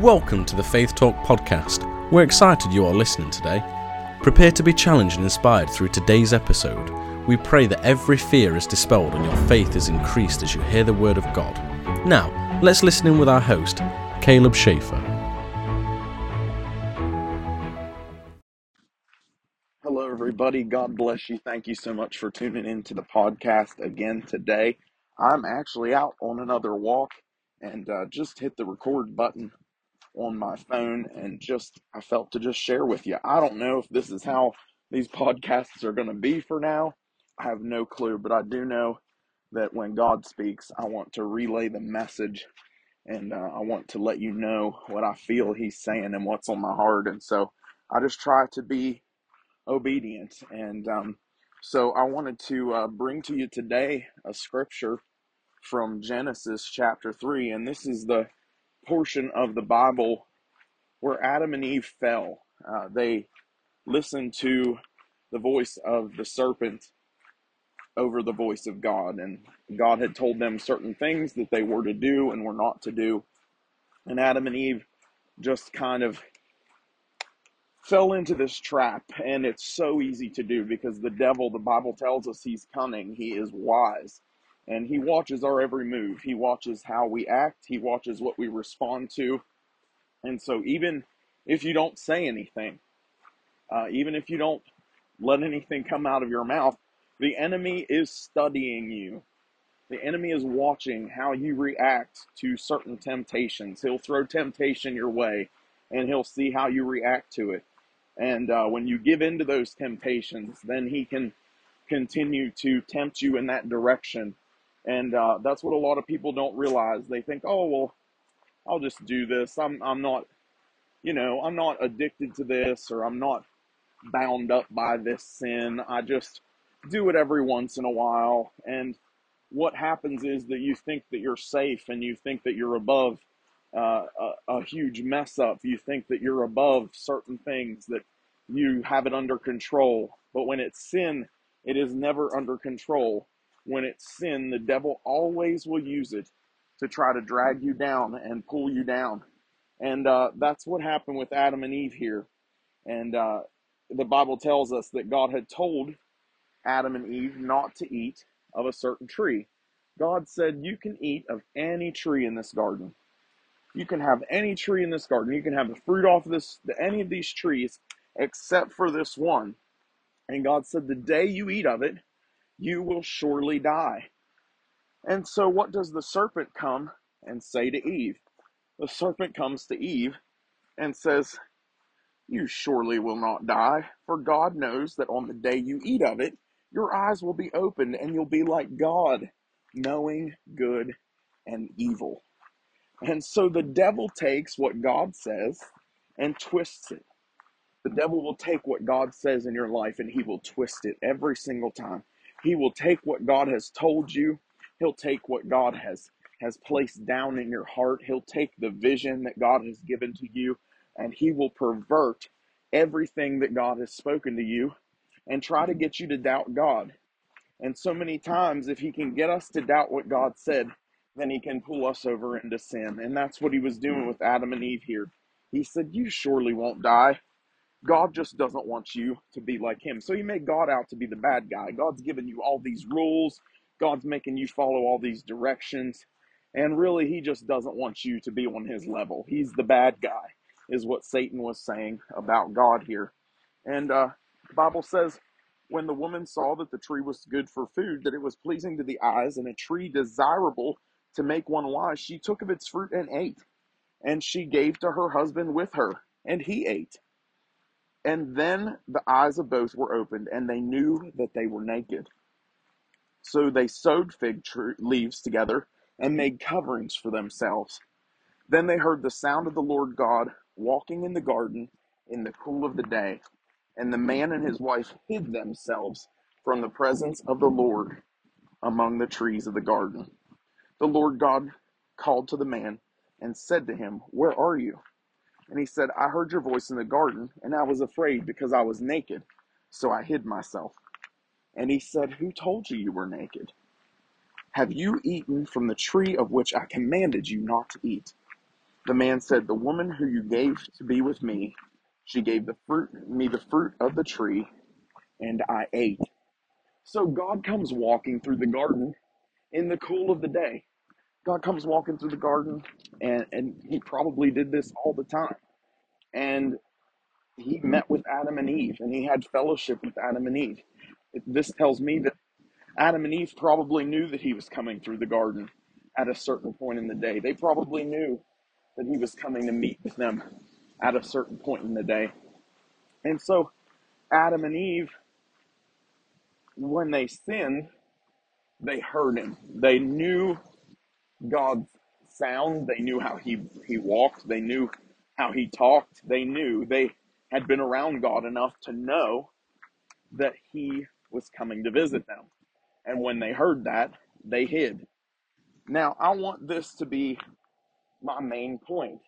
Welcome to the Faith Talk podcast. We're excited you are listening today. Prepare to be challenged and inspired through today's episode. We pray that every fear is dispelled and your faith is increased as you hear the word of God. Now, let's listen in with our host, Caleb Schaefer. Hello, everybody. God bless you. Thank you so much for tuning in to the podcast again today. I'm actually out on another walk and uh, just hit the record button on my phone and just I felt to just share with you. I don't know if this is how these podcasts are going to be for now. I have no clue, but I do know that when God speaks, I want to relay the message and uh, I want to let you know what I feel He's saying and what's on my heart. And so I just try to be obedient. And um, so I wanted to uh, bring to you today a scripture from Genesis chapter 3. And this is the portion of the Bible where Adam and Eve fell. Uh, they listened to the voice of the serpent over the voice of God. And God had told them certain things that they were to do and were not to do. And Adam and Eve just kind of fell into this trap. And it's so easy to do because the devil, the Bible tells us he's cunning, he is wise. And he watches our every move. He watches how we act. He watches what we respond to. And so, even if you don't say anything, uh, even if you don't let anything come out of your mouth, the enemy is studying you. The enemy is watching how you react to certain temptations. He'll throw temptation your way and he'll see how you react to it. And uh, when you give in to those temptations, then he can continue to tempt you in that direction. And uh, that's what a lot of people don't realize. They think, oh, well, I'll just do this. I'm, I'm not, you know, I'm not addicted to this or I'm not bound up by this sin. I just do it every once in a while. And what happens is that you think that you're safe and you think that you're above uh, a, a huge mess up. You think that you're above certain things, that you have it under control. But when it's sin, it is never under control. When it's sin, the devil always will use it to try to drag you down and pull you down. And uh, that's what happened with Adam and Eve here. And uh, the Bible tells us that God had told Adam and Eve not to eat of a certain tree. God said, You can eat of any tree in this garden. You can have any tree in this garden. You can have the fruit off of this, any of these trees, except for this one. And God said, The day you eat of it, you will surely die. And so, what does the serpent come and say to Eve? The serpent comes to Eve and says, You surely will not die, for God knows that on the day you eat of it, your eyes will be opened and you'll be like God, knowing good and evil. And so the devil takes what God says and twists it. The devil will take what God says in your life and he will twist it every single time. He will take what God has told you, he'll take what God has has placed down in your heart, he'll take the vision that God has given to you and he will pervert everything that God has spoken to you and try to get you to doubt God. And so many times, if he can get us to doubt what God said, then he can pull us over into sin. And that's what he was doing with Adam and Eve here. He said, You surely won't die. God just doesn't want you to be like him. So he made God out to be the bad guy. God's given you all these rules, God's making you follow all these directions. And really, he just doesn't want you to be on his level. He's the bad guy, is what Satan was saying about God here. And uh, the Bible says, when the woman saw that the tree was good for food, that it was pleasing to the eyes, and a tree desirable to make one wise, she took of its fruit and ate. And she gave to her husband with her, and he ate. And then the eyes of both were opened, and they knew that they were naked. So they sewed fig tree leaves together and made coverings for themselves. Then they heard the sound of the Lord God walking in the garden in the cool of the day. And the man and his wife hid themselves from the presence of the Lord among the trees of the garden. The Lord God called to the man and said to him, Where are you? And he said, I heard your voice in the garden, and I was afraid because I was naked, so I hid myself. And he said, Who told you you were naked? Have you eaten from the tree of which I commanded you not to eat? The man said, The woman who you gave to be with me, she gave the fruit me the fruit of the tree, and I ate. So God comes walking through the garden in the cool of the day. God comes walking through the garden, and, and he probably did this all the time. And he met with Adam and Eve, and he had fellowship with Adam and Eve. This tells me that Adam and Eve probably knew that he was coming through the garden at a certain point in the day. They probably knew that he was coming to meet with them at a certain point in the day. And so, Adam and Eve, when they sinned, they heard him. They knew God's sound. They knew how he, he walked. They knew how he talked. They knew. They had been around God enough to know that he was coming to visit them. And when they heard that, they hid. Now, I want this to be my main point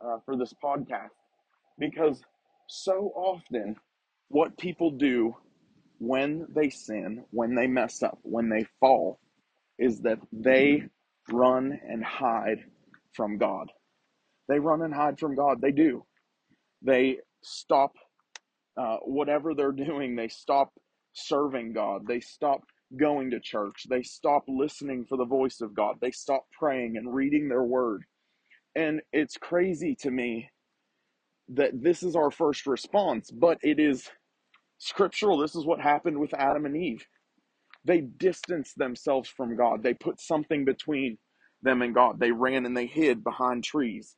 uh, for this podcast because so often what people do when they sin, when they mess up, when they fall, is that they run and hide from God. They run and hide from God. They do. They stop uh, whatever they're doing, they stop serving God. They stop going to church. They stop listening for the voice of God. They stop praying and reading their word. And it's crazy to me that this is our first response, but it is scriptural. This is what happened with Adam and Eve. They distanced themselves from God, they put something between them and God. They ran and they hid behind trees.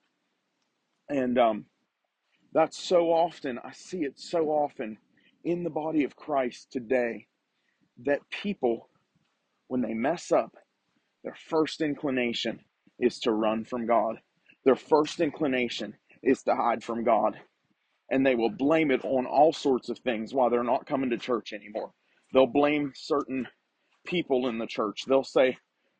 And um, that's so often, I see it so often in the body of Christ today that people, when they mess up, their first inclination is to run from God. Their first inclination is to hide from God. And they will blame it on all sorts of things why they're not coming to church anymore. They'll blame certain people in the church. They'll say,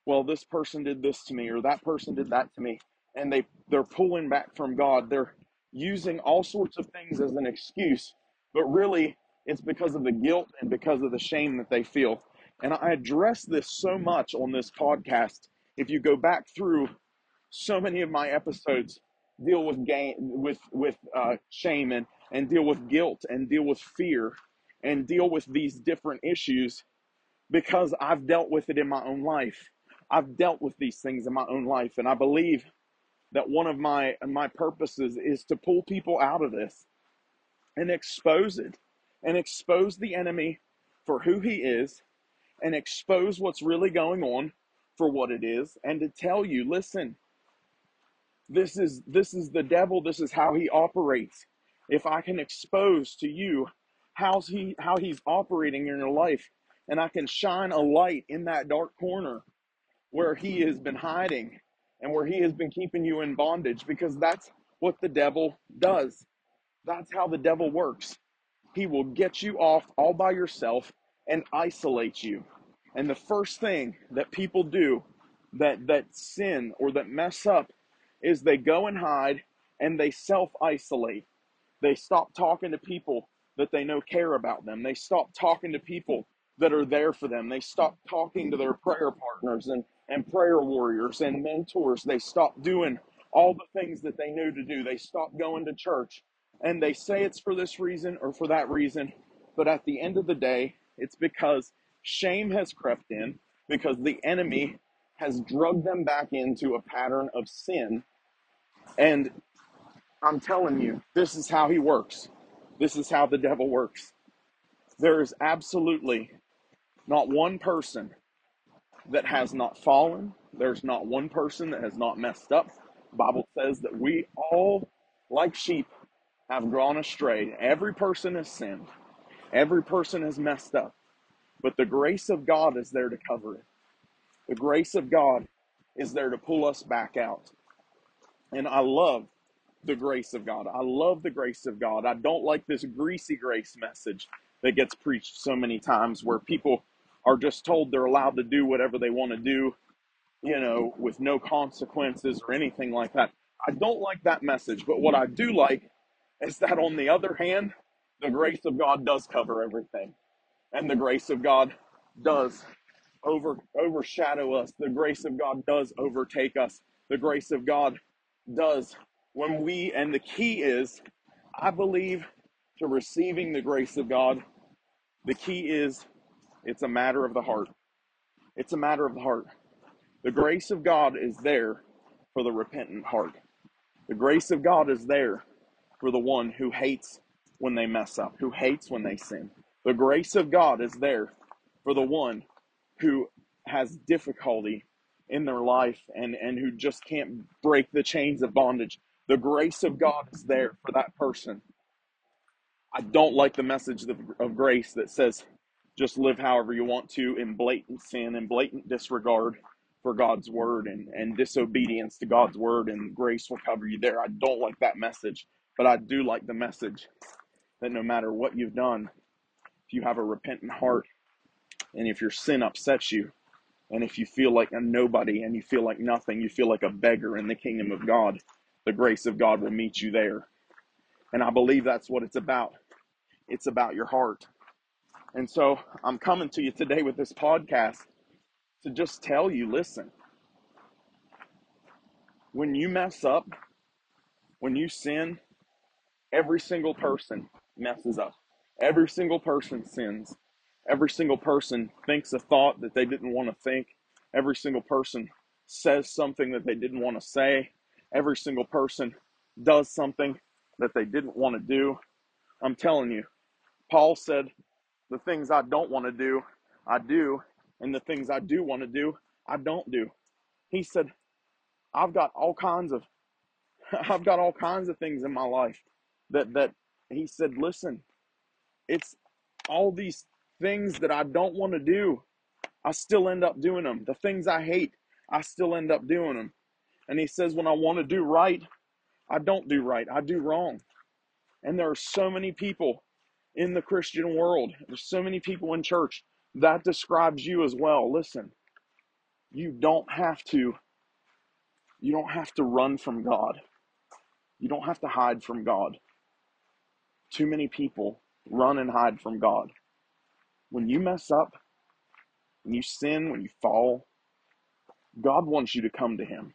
well, this person did this to me or that person did that to me. And they, they're pulling back from God. They're using all sorts of things as an excuse, but really it's because of the guilt and because of the shame that they feel. And I address this so much on this podcast. If you go back through so many of my episodes, deal with gain with with uh, shame and and deal with guilt and deal with fear and deal with these different issues because I've dealt with it in my own life. I've dealt with these things in my own life, and I believe that one of my my purposes is to pull people out of this and expose it and expose the enemy for who he is and expose what's really going on for what it is and to tell you listen this is this is the devil this is how he operates if i can expose to you how's he how he's operating in your life and i can shine a light in that dark corner where he has been hiding and where he has been keeping you in bondage because that's what the devil does. That's how the devil works. He will get you off all by yourself and isolate you. And the first thing that people do that that sin or that mess up is they go and hide and they self-isolate. They stop talking to people that they know care about them. They stop talking to people that are there for them. They stop talking to their prayer partners and, and prayer warriors and mentors. They stop doing all the things that they knew to do. They stop going to church and they say it's for this reason or for that reason. But at the end of the day, it's because shame has crept in, because the enemy has drugged them back into a pattern of sin. And I'm telling you, this is how he works. This is how the devil works. There is absolutely not one person that has not fallen. There's not one person that has not messed up. The Bible says that we all, like sheep, have gone astray. Every person has sinned. Every person has messed up. But the grace of God is there to cover it. The grace of God is there to pull us back out. And I love the grace of God. I love the grace of God. I don't like this greasy grace message that gets preached so many times where people are just told they're allowed to do whatever they want to do, you know, with no consequences or anything like that. I don't like that message, but what I do like is that on the other hand, the grace of God does cover everything. And the grace of God does over overshadow us. The grace of God does overtake us. The grace of God does When we, and the key is, I believe, to receiving the grace of God, the key is it's a matter of the heart. It's a matter of the heart. The grace of God is there for the repentant heart. The grace of God is there for the one who hates when they mess up, who hates when they sin. The grace of God is there for the one who has difficulty in their life and, and who just can't break the chains of bondage. The grace of God is there for that person. I don't like the message of, of grace that says just live however you want to in blatant sin and blatant disregard for God's word and, and disobedience to God's word and grace will cover you there. I don't like that message, but I do like the message that no matter what you've done, if you have a repentant heart and if your sin upsets you, and if you feel like a nobody and you feel like nothing, you feel like a beggar in the kingdom of God, the grace of God will meet you there. And I believe that's what it's about. It's about your heart. And so I'm coming to you today with this podcast to just tell you listen, when you mess up, when you sin, every single person messes up. Every single person sins. Every single person thinks a thought that they didn't want to think. Every single person says something that they didn't want to say. Every single person does something that they didn't want to do. I'm telling you, Paul said, The things I don't want to do, I do, and the things I do want to do, I don't do. He said, I've got all kinds of I've got all kinds of things in my life that that he said, listen, it's all these things that I don't want to do, I still end up doing them. The things I hate, I still end up doing them. And he says, when I want to do right, I don't do right, I do wrong. And there are so many people in the Christian world, there's so many people in church that describes you as well. Listen, you don't have to you don't have to run from God. You don't have to hide from God. Too many people run and hide from God. When you mess up, when you sin, when you fall, God wants you to come to Him.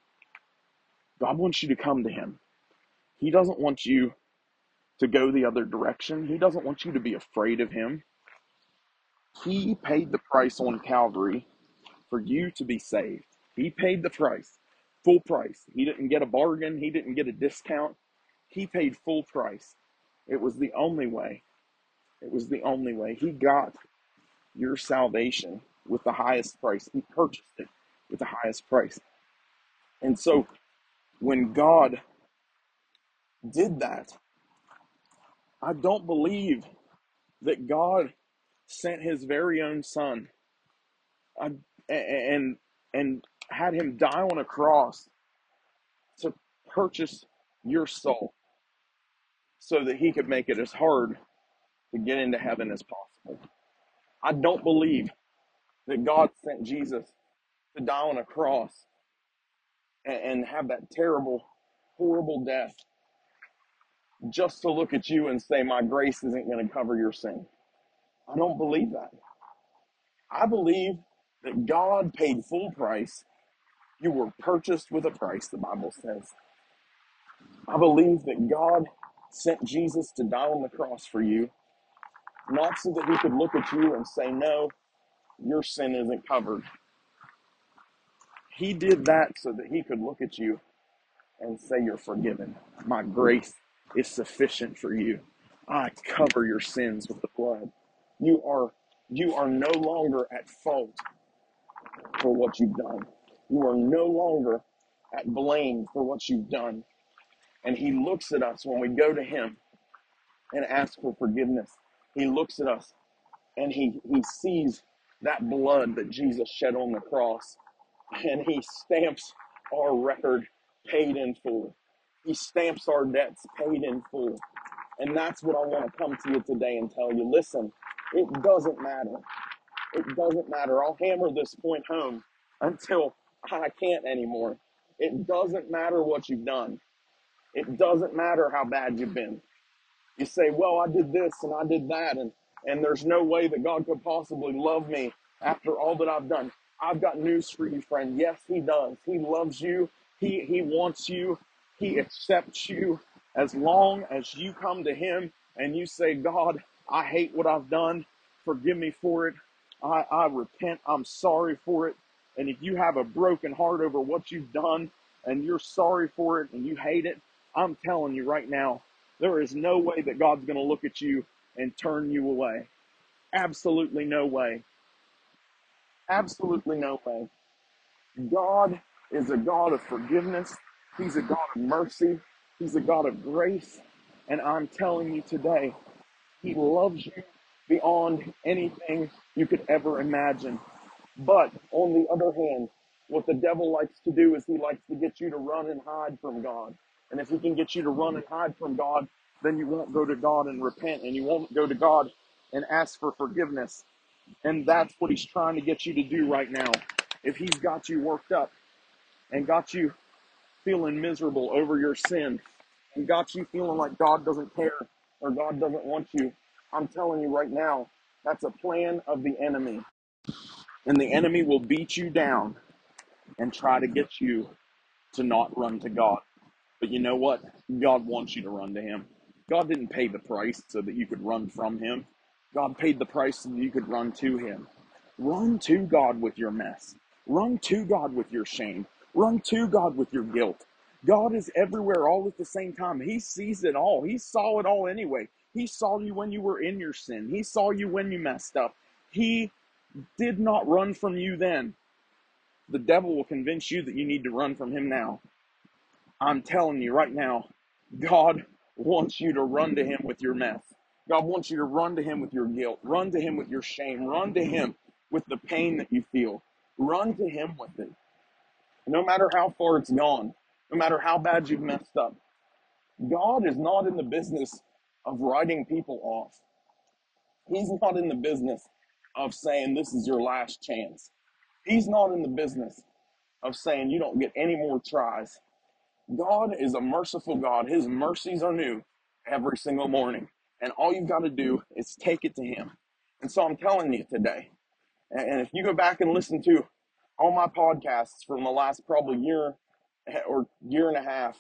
God wants you to come to Him. He doesn't want you to go the other direction. He doesn't want you to be afraid of Him. He paid the price on Calvary for you to be saved. He paid the price, full price. He didn't get a bargain, He didn't get a discount. He paid full price. It was the only way. It was the only way. He got your salvation with the highest price. He purchased it with the highest price. And so when God did that, I don't believe that God sent his very own son I, and and had him die on a cross to purchase your soul so that he could make it as hard to get into heaven as possible. I don't believe that God sent Jesus to die on a cross and, and have that terrible, horrible death just to look at you and say, My grace isn't going to cover your sin. I don't believe that. I believe that God paid full price. You were purchased with a price, the Bible says. I believe that God sent Jesus to die on the cross for you, not so that he could look at you and say, No, your sin isn't covered. He did that so that he could look at you and say, You're forgiven. My grace is sufficient for you. I cover your sins with the blood. You are you are no longer at fault for what you've done. You are no longer at blame for what you've done. And he looks at us when we go to him and ask for forgiveness. He looks at us and he, he sees that blood that Jesus shed on the cross and he stamps our record paid in full. He stamps our debts paid in full. And that's what I want to come to you today and tell you listen, it doesn't matter. It doesn't matter. I'll hammer this point home until I can't anymore. It doesn't matter what you've done. It doesn't matter how bad you've been. You say, well, I did this and I did that, and, and there's no way that God could possibly love me after all that I've done. I've got news for you, friend. Yes, He does. He loves you. He, he wants you. He accepts you as long as you come to Him and you say, God, I hate what I've done. Forgive me for it. I, I repent. I'm sorry for it. And if you have a broken heart over what you've done and you're sorry for it and you hate it, I'm telling you right now, there is no way that God's going to look at you and turn you away. Absolutely no way. Absolutely no way. God is a God of forgiveness. He's a God of mercy. He's a God of grace. And I'm telling you today, He loves you beyond anything you could ever imagine. But on the other hand, what the devil likes to do is he likes to get you to run and hide from God. And if he can get you to run and hide from God, then you won't go to God and repent and you won't go to God and ask for forgiveness. And that's what he's trying to get you to do right now. If he's got you worked up and got you feeling miserable over your sin and got you feeling like God doesn't care or God doesn't want you, I'm telling you right now, that's a plan of the enemy. And the enemy will beat you down and try to get you to not run to God. But you know what? God wants you to run to Him. God didn't pay the price so that you could run from Him. God paid the price so that you could run to Him. Run to God with your mess. Run to God with your shame. Run to God with your guilt. God is everywhere all at the same time. He sees it all. He saw it all anyway. He saw you when you were in your sin. He saw you when you messed up. He did not run from you then. The devil will convince you that you need to run from him now. I'm telling you right now, God wants you to run to him with your mess. God wants you to run to him with your guilt. Run to him with your shame. Run to him with the pain that you feel. Run to him with it. No matter how far it's gone, no matter how bad you've messed up. God is not in the business of writing people off. He's not in the business of saying this is your last chance. He's not in the business of saying you don't get any more tries. God is a merciful God. His mercies are new every single morning. And all you've got to do is take it to Him. And so I'm telling you today, and if you go back and listen to all my podcasts from the last probably year eh, or year and a half,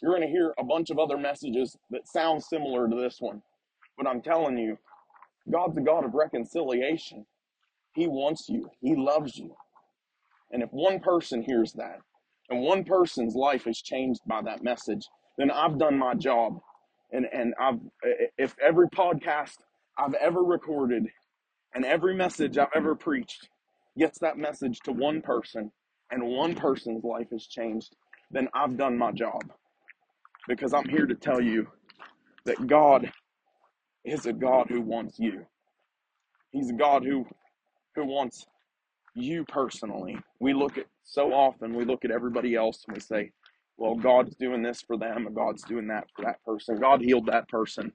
you're going to hear a bunch of other messages that sound similar to this one. But I'm telling you, God's a God of reconciliation. He wants you, He loves you. And if one person hears that, and one person's life is changed by that message, then I've done my job. And and I've eh, eh, if every podcast I've ever recorded and every message I've ever preached gets that message to one person and one person's life is changed, then I've done my job. Because I'm here to tell you that God is a God who wants you. He's a God who who wants you personally. We look at so often we look at everybody else and we say, well, God's doing this for them, and God's doing that for that person. God healed that person,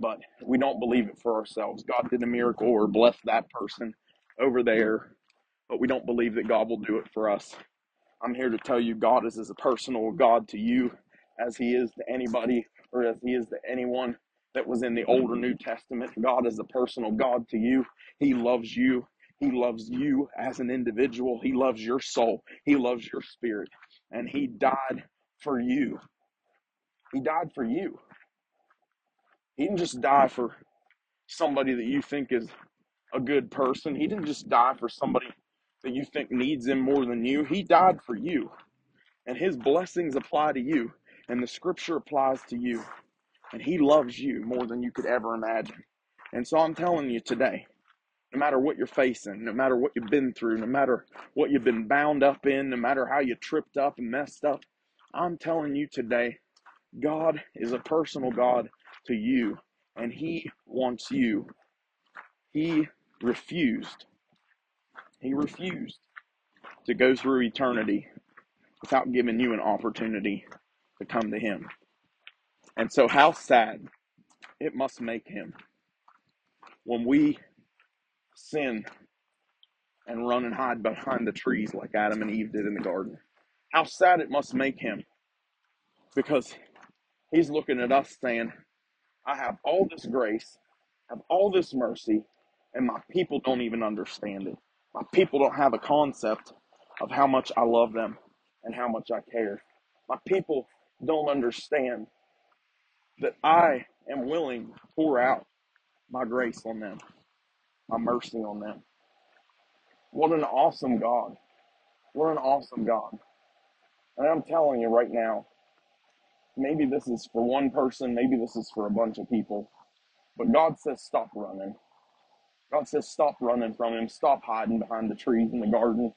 but we don't believe it for ourselves. God did a miracle or blessed that person over there, but we don't believe that God will do it for us. I'm here to tell you God is as a personal God to you as he is to anybody or as he is to anyone that was in the Old or New Testament. God is a personal God to you. He loves you. He loves you as an individual. He loves your soul. He loves your spirit. And he died for you. He died for you. He didn't just die for somebody that you think is a good person. He didn't just die for somebody that you think needs him more than you. He died for you. And his blessings apply to you. And the scripture applies to you. And he loves you more than you could ever imagine. And so I'm telling you today, no matter what you're facing, no matter what you've been through, no matter what you've been bound up in, no matter how you tripped up and messed up, I'm telling you today, God is a personal God to you, and He wants you. He refused. He refused to go through eternity without giving you an opportunity to come to Him. And so, how sad it must make Him when we sin and run and hide behind the trees like Adam and Eve did in the garden. How sad it must make Him because He's looking at us saying, I have all this grace, I have all this mercy, and my people don't even understand it. My people don't have a concept of how much I love them and how much I care. My people don't understand that I am willing to pour out my grace on them, my mercy on them. What an awesome God. What an awesome God. And I'm telling you right now, maybe this is for one person, maybe this is for a bunch of people, but God says stop running. God says stop running from Him, stop hiding behind the trees in the garden.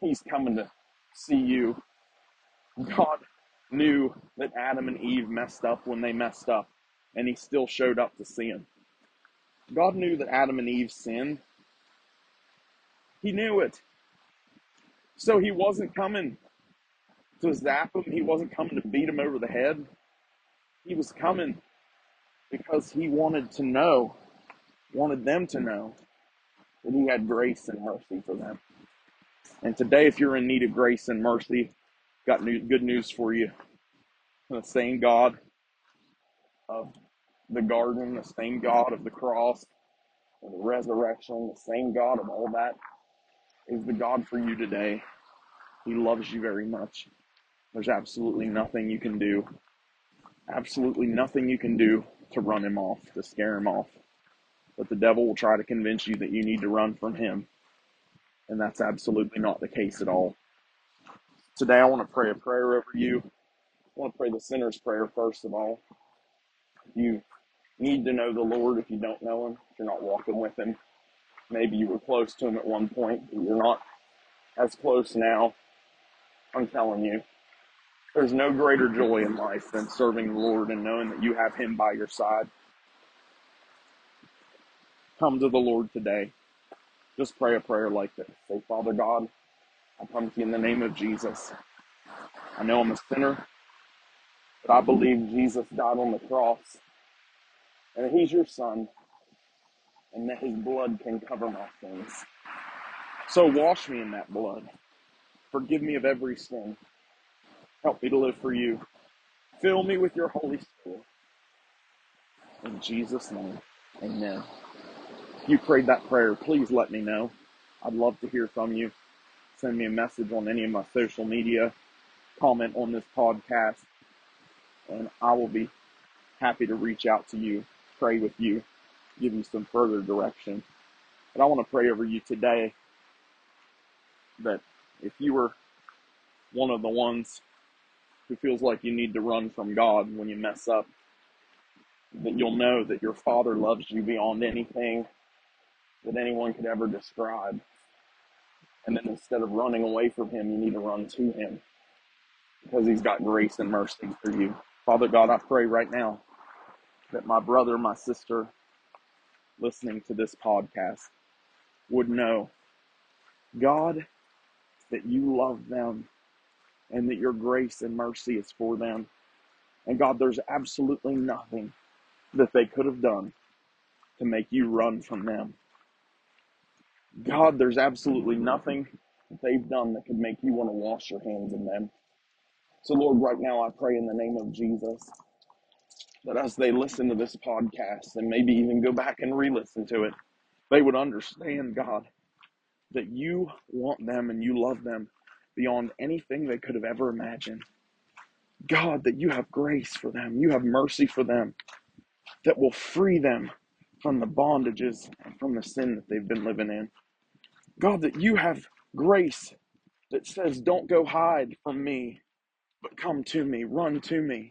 He's coming to see you. God knew that Adam and Eve messed up when they messed up, and He still showed up to them. God knew that Adam and Eve sinned. He knew it. So He wasn't coming to zap them, He wasn't coming to beat them over the head. He was coming because He wanted to know, wanted them to mm. know that He had grace and mercy for them. And today, if you're in need of grace and mercy, got new, good news for you. The same God of the garden, the same God of the cross, and the resurrection, the same God of all that is the God for you today. He loves you very much. There's absolutely nothing you can do, absolutely nothing you can do to run him off, to scare him off. But the devil will try to convince you that you need to run from him. And that's absolutely not the case at all. Today, I want to pray a prayer over you. I want to pray the sinner's prayer first of all. You need to know the Lord if you don't know Him, if you're not walking with Him. Maybe you were close to Him at one point, but you're not as close now. I'm telling you, there's no greater joy in life than serving the Lord and knowing that you have Him by your side. Come to the Lord today. Just pray a prayer like this. Say, Father God, I come to you in the name of Jesus. I know I'm a sinner, but I believe Jesus died on the cross and that He's your Son and that His blood can cover my sins. So wash me in that blood. Forgive me of every sin. Help me to live for you. Fill me with your Holy Spirit. In Jesus' name, amen. You prayed that prayer, please let me know. I'd love to hear from you. Send me a message on any of my social media, comment on this podcast, and I will be happy to reach out to you, pray with you, give you some further direction. But I want to pray over you today that if you were one of the ones who feels like you need to run from God when you mess up, that you'll know that your Father loves you beyond anything that anyone could ever describe. And then instead of running away from Him, you need to run to Him because He's got grace and mercy for you. Father God, I pray right now that my brother, my sister, listening to this podcast would know, God, that you love them and that your grace and mercy is for them. And God, there's absolutely nothing that they could have done to make you run from them. God, there's absolutely nothing that they've done that could make you want to wash your hands in them. So, Lord, right now I pray in the name of Jesus that as they listen to this podcast and maybe even go back and re listen to it, they would understand, God, that you want them and you love them beyond anything they could have ever imagined. God, that you have grace for them, you have mercy for them, that will free them from the bondages and from the sin that they've been living in. God, that you have grace that says, Don't go hide from me, but come to me, run to me.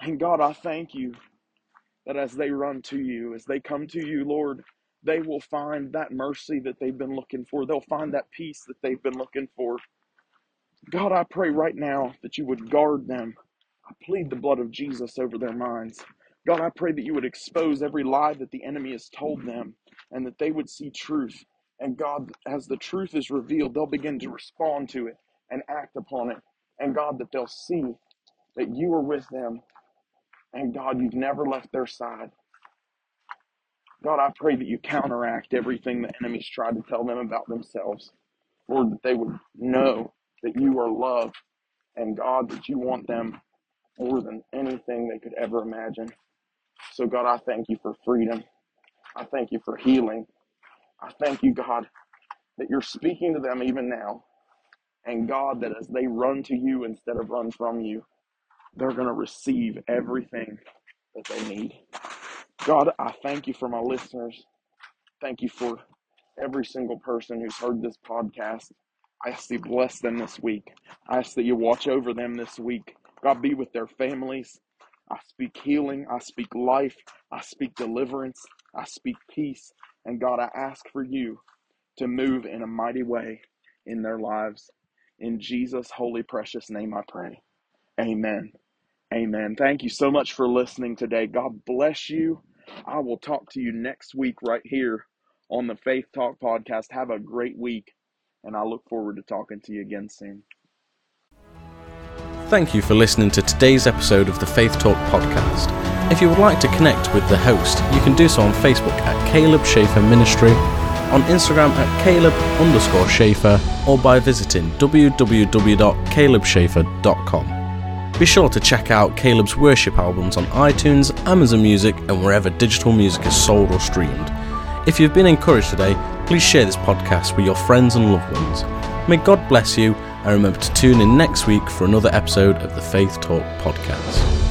And God, I thank you that as they run to you, as they come to you, Lord, they will find that mercy that they've been looking for. They'll find that peace that they've been looking for. God, I pray right now that you would guard them. I plead the blood of Jesus over their minds. God, I pray that you would expose every lie that the enemy has told them and that they would see truth. And God, as the truth is revealed, they'll begin to respond to it and act upon it. And God, that they'll see that you are with them. And God, you've never left their side. God, I pray that you counteract everything the enemies tried to tell them about themselves. Lord, that they would know that you are love and God, that you want them more than anything they could ever imagine. So, God, I thank you for freedom. I thank you for healing. I thank you, God, that you're speaking to them even now. And God, that as they run to you instead of run from you, they're going to receive everything that they need. God, I thank you for my listeners. Thank you for every single person who's heard this podcast. I ask that you bless them this week. I ask that you watch over them this week. God, be with their families. I speak healing. I speak life. I speak deliverance. I speak peace. And God, I ask for you to move in a mighty way in their lives. In Jesus' holy, precious name, I pray. Amen. Amen. Thank you so much for listening today. God bless you. I will talk to you next week right here on the Faith Talk podcast. Have a great week, and I look forward to talking to you again soon. Thank you for listening to today's episode of the Faith Talk podcast. If you would like to connect with the host, you can do so on Facebook at Caleb Schaefer Ministry, on Instagram at Caleb underscore Schaefer, or by visiting www.calebschaefer.com. Be sure to check out Caleb's worship albums on iTunes, Amazon Music, and wherever digital music is sold or streamed. If you've been encouraged today, please share this podcast with your friends and loved ones. May God bless you, and remember to tune in next week for another episode of the Faith Talk podcast.